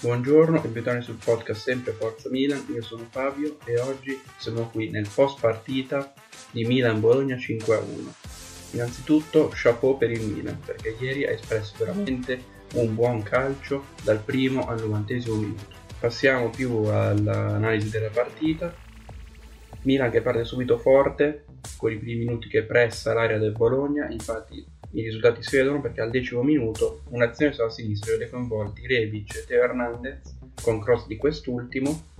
Buongiorno e bentornati sul podcast sempre Forza Milan, io sono Fabio e oggi siamo qui nel post partita di Milan-Bologna 5-1. Innanzitutto chapeau per il Milan perché ieri ha espresso veramente un buon calcio dal primo al novantesimo minuto. Passiamo più all'analisi della partita. Milan che parte subito forte con i primi minuti che pressa l'area del Bologna, infatti i risultati si vedono perché al decimo minuto un'azione sulla sinistra vede coinvolti Rebic e Teo Hernandez con cross di quest'ultimo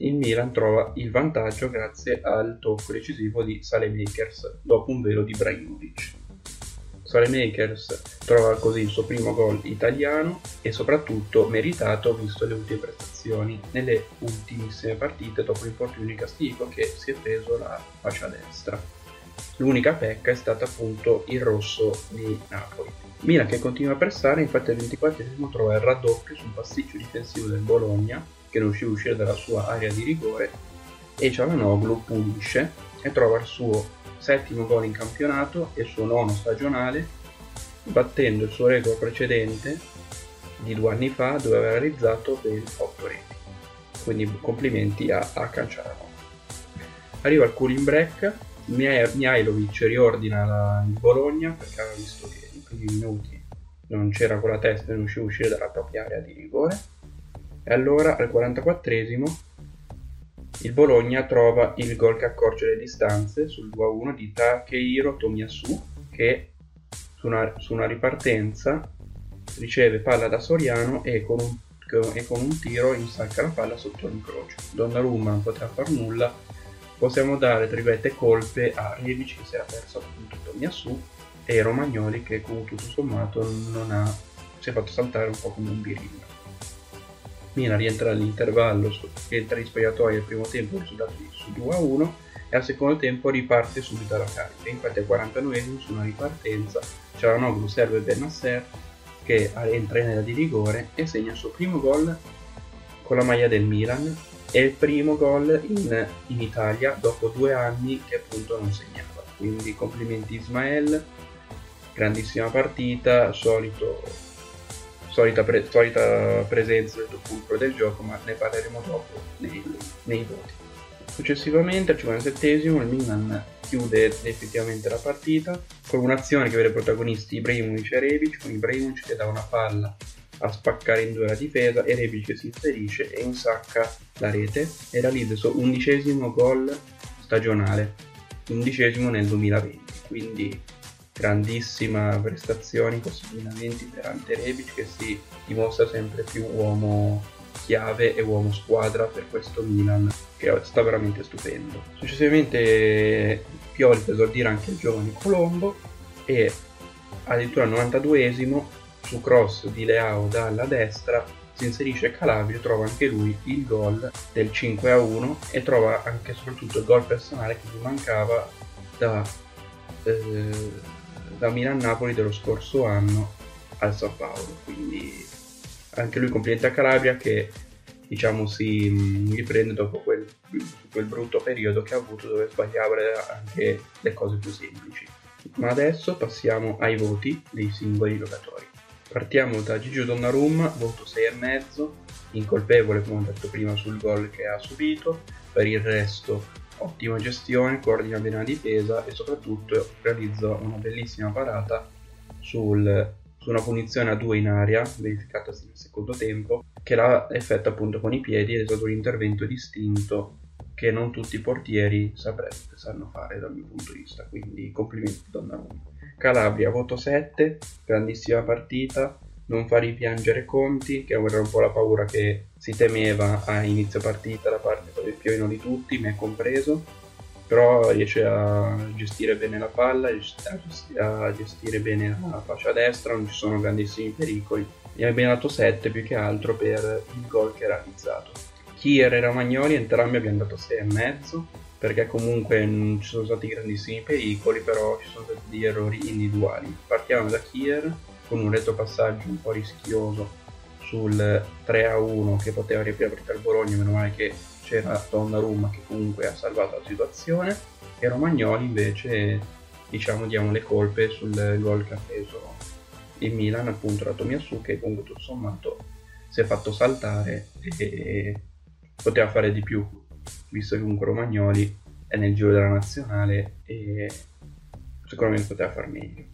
il Milan trova il vantaggio grazie al tocco decisivo di Salemakers dopo un velo di Ibrahimovic. Salemakers trova così il suo primo gol italiano e soprattutto meritato visto le ultime prestazioni nelle ultimissime partite dopo l'infortunio di Castigo che si è preso la fascia destra. L'unica pecca è stata appunto il rosso di Napoli. Milan che continua a pressare, infatti al 24esimo trova il raddoppio sul pasticcio difensivo del Bologna, che non riusciva a uscire dalla sua area di rigore, e Cialanoglu pulisce e trova il suo settimo gol in campionato e il suo nono stagionale, battendo il suo record precedente di due anni fa dove aveva realizzato ben 8 reti. Quindi complimenti a, a Canciano. Arriva il cooling break Mihailovic riordina la, il Bologna perché aveva visto che nei primi minuti non c'era con la testa e non riusciva a uscire dalla propria area di rigore. E allora al 44esimo il Bologna trova il gol che accorge le distanze sul 2-1 di Takehiro Tomiyasu che su una, su una, ripartenza riceve palla da Soriano e con un, e con un tiro insacca la palla sotto l'incrocio Donnarumma non potrà far nulla possiamo dare tra colpe a Rebic che si era perso appunto Tomiyasu e Romagnoli che comunque tutto sommato non ha si è fatto saltare un po' come un birillo Mina rientra all'intervallo rientra in spogliatoio al primo tempo risultato su 2 a 1 e al secondo tempo riparte subito alla carica. Infatti al 49esimo su una ripartenza Cialanoglu serve Benasser che entra in area di rigore e segna il suo primo gol con la maglia del Milan è il primo gol in, in, Italia dopo due anni che appunto non segnava. Quindi complimenti Ismael, grandissima partita, solito, solita, pre, solita presenza del fulcro del gioco, ma ne parleremo dopo nei, nei voti. Successivamente al 57esimo il Milan chiude effettivamente la partita con un'azione che vede protagonisti Ibrahimovic e Rebic, con Ibrahimovic che dà una palla a spaccare in due la difesa e Rebic si inserisce e insacca la rete e realizza il suo undicesimo gol stagionale, undicesimo nel 2020, quindi grandissima prestazione, conseguimenti per Ante Rebic che si dimostra sempre più uomo chiave e uomo squadra per questo Milan che sta veramente stupendo. Successivamente Pioli per esordire anche il giovane Colombo e addirittura al 92esimo su cross di Leao dalla destra si inserisce Calabria trova anche lui il gol del 5 a 1 e trova anche soprattutto il gol personale che gli mancava da, eh, da Milan-Napoli dello scorso anno al Sao Paolo quindi anche lui complimenti a Calabria che diciamo si mm, riprende dopo quel, quel brutto periodo che ha avuto dove sbagliava anche le cose più semplici. Ma adesso passiamo ai voti dei singoli giocatori Partiamo da Gigi Donnarumma, voto 6,5, incolpevole come ho detto prima sul gol che ha subito, per il resto ottima gestione, coordina bene la difesa e soprattutto realizza una bellissima parata sul, su una punizione a due in aria, verificatasi nel secondo tempo, che l'ha effetto appunto con i piedi ed è stato un intervento distinto che non tutti i portieri saprebbe, sanno fare dal mio punto di vista, quindi complimenti Donnarumma. Calabria, voto 7, grandissima partita, non fa ripiangere Conti, che era un po' la paura che si temeva a inizio partita da parte del più di tutti, me compreso, però riesce a gestire bene la palla, a gestire bene la fascia destra, non ci sono grandissimi pericoli. Gli abbiamo dato 7 più che altro per il gol che ha realizzato. Kier e Romagnoli entrambi abbiamo dato 6,5 perché comunque non ci sono stati grandissimi pericoli, però ci sono stati degli errori individuali. Partiamo da Kier con un retropassaggio un po' rischioso sul 3-1 che poteva riaprire il Bologna, meno male che c'era Donnarumma che comunque ha salvato la situazione e Romagnoli invece diciamo diamo le colpe sul gol che ha preso il Milan appunto da Tomiasu che comunque tutto sommato si è fatto saltare e poteva fare di più visto che comunque Romagnoli è nel giro della nazionale e sicuramente poteva far meglio.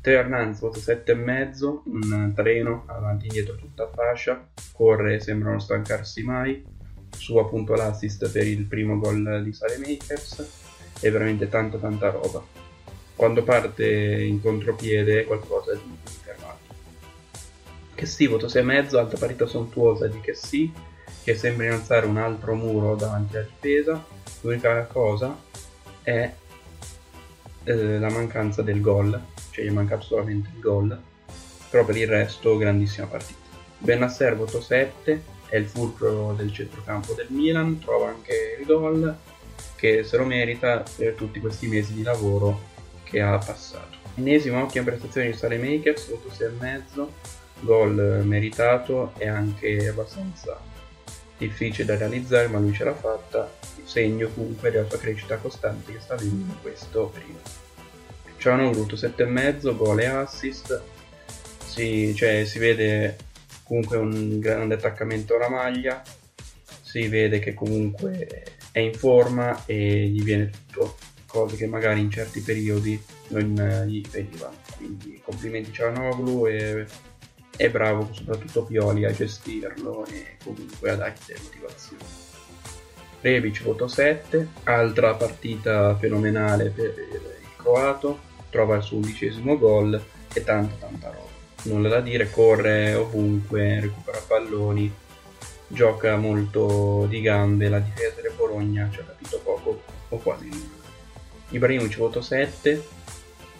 Teo Hernandez voto 7,5 un treno avanti e indietro tutta fascia corre sembra non stancarsi mai su appunto l'assist per il primo gol di Salemakers è veramente tanta tanta roba. Quando parte in contropiede qualcosa di fermato. Che sì, voto 6,5 alta partita sontuosa di che sì che sembra innalzare un altro muro davanti alla difesa l'unica cosa è eh, la mancanza del gol cioè gli è mancato solamente il gol però per il resto grandissima partita Benasser voto 7 è il fulcro del centrocampo del Milan, trova anche il gol che se lo merita per tutti questi mesi di lavoro che ha passato. Ennesima ottima prestazione di Sale Makers, 6,5, gol meritato e anche abbastanza difficile da realizzare, ma lui ce l'ha fatta, segno comunque della sua crescita costante che sta avendo in questo periodo. Cianoglu 7,5, gol e assist, si, cioè, si vede comunque un grande attaccamento alla maglia, si vede che comunque è in forma e gli viene tutto, cose che magari in certi periodi non gli venivano. Quindi complimenti Cianoglu e è bravo soprattutto Pioli a gestirlo e comunque a dargli motivazioni. Rebic voto 7, altra partita fenomenale per il croato, trova il suo undicesimo gol e tanta tanta roba. Nulla da dire, corre ovunque, recupera palloni, gioca molto di gambe, la difesa del Bologna ci ha capito poco o quasi nulla. Ibrahimovic voto 7,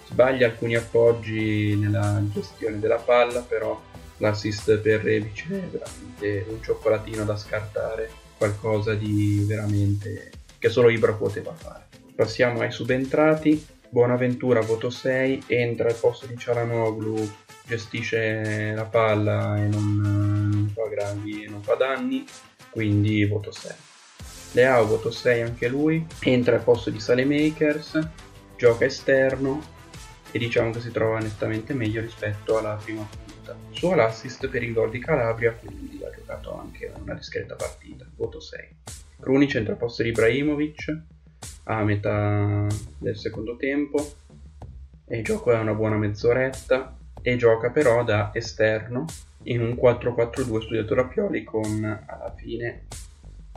sbaglia alcuni appoggi nella gestione della palla, però l'assist per Rebic è veramente un cioccolatino da scartare, qualcosa di veramente che solo Ibra poteva fare. Passiamo ai subentrati, Buonaventura voto 6, entra al posto di Cialanoglu gestisce la palla e non, fa gravi non fa danni, quindi voto 6. Leao voto 6 anche lui, entra al posto di Salemakers, gioca esterno e diciamo che si trova nettamente meglio rispetto alla prima punta. Suo l'assist per il gol di Calabria, quindi ha giocato anche una discreta partita, voto 6. Krunic entra al posto di Ibrahimovic a metà del secondo tempo. E gioca una buona mezz'oretta. E gioca però da esterno in un 4-4-2 studiato da Pioli con alla fine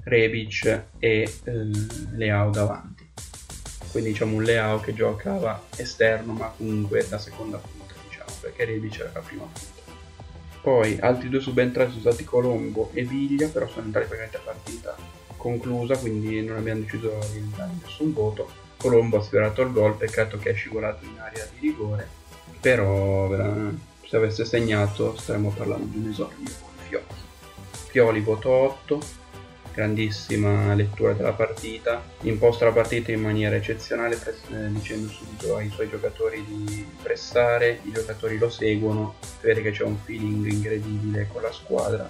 Rebic e eh, Leao davanti. Quindi diciamo un Leao che giocava esterno ma comunque da seconda punta diciamo perché Rebic era la prima punta poi altri due subentrati sono stati Colombo e Viglia però sono entrati praticamente a partita conclusa quindi non abbiamo deciso di dare nessun voto Colombo ha sfiorato il gol peccato che è scivolato in area di rigore però se avesse segnato staremmo parlando di un esordio con Fioli. Fioli voto 8, grandissima lettura della partita, imposta la partita in maniera eccezionale eh, dicendo subito ai suoi giocatori di pressare, i giocatori lo seguono, vede che c'è un feeling incredibile con la squadra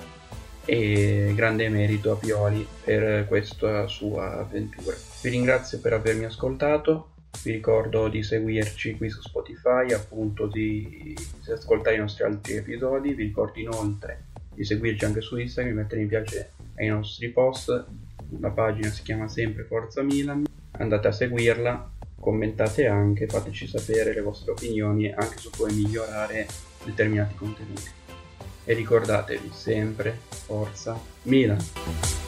e grande merito a Pioli per questa sua avventura. Vi ringrazio per avermi ascoltato, vi ricordo di seguirci qui su Spotify, appunto di, ascoltare i nostri altri episodi. Vi ricordo inoltre di seguirci anche su Instagram, di mettere mi piace ai nostri post. La pagina si chiama sempre Forza Milan. Andate a seguirla, commentate anche, fateci sapere le vostre opinioni anche su come migliorare determinati contenuti. E ricordatevi sempre, forza Milan!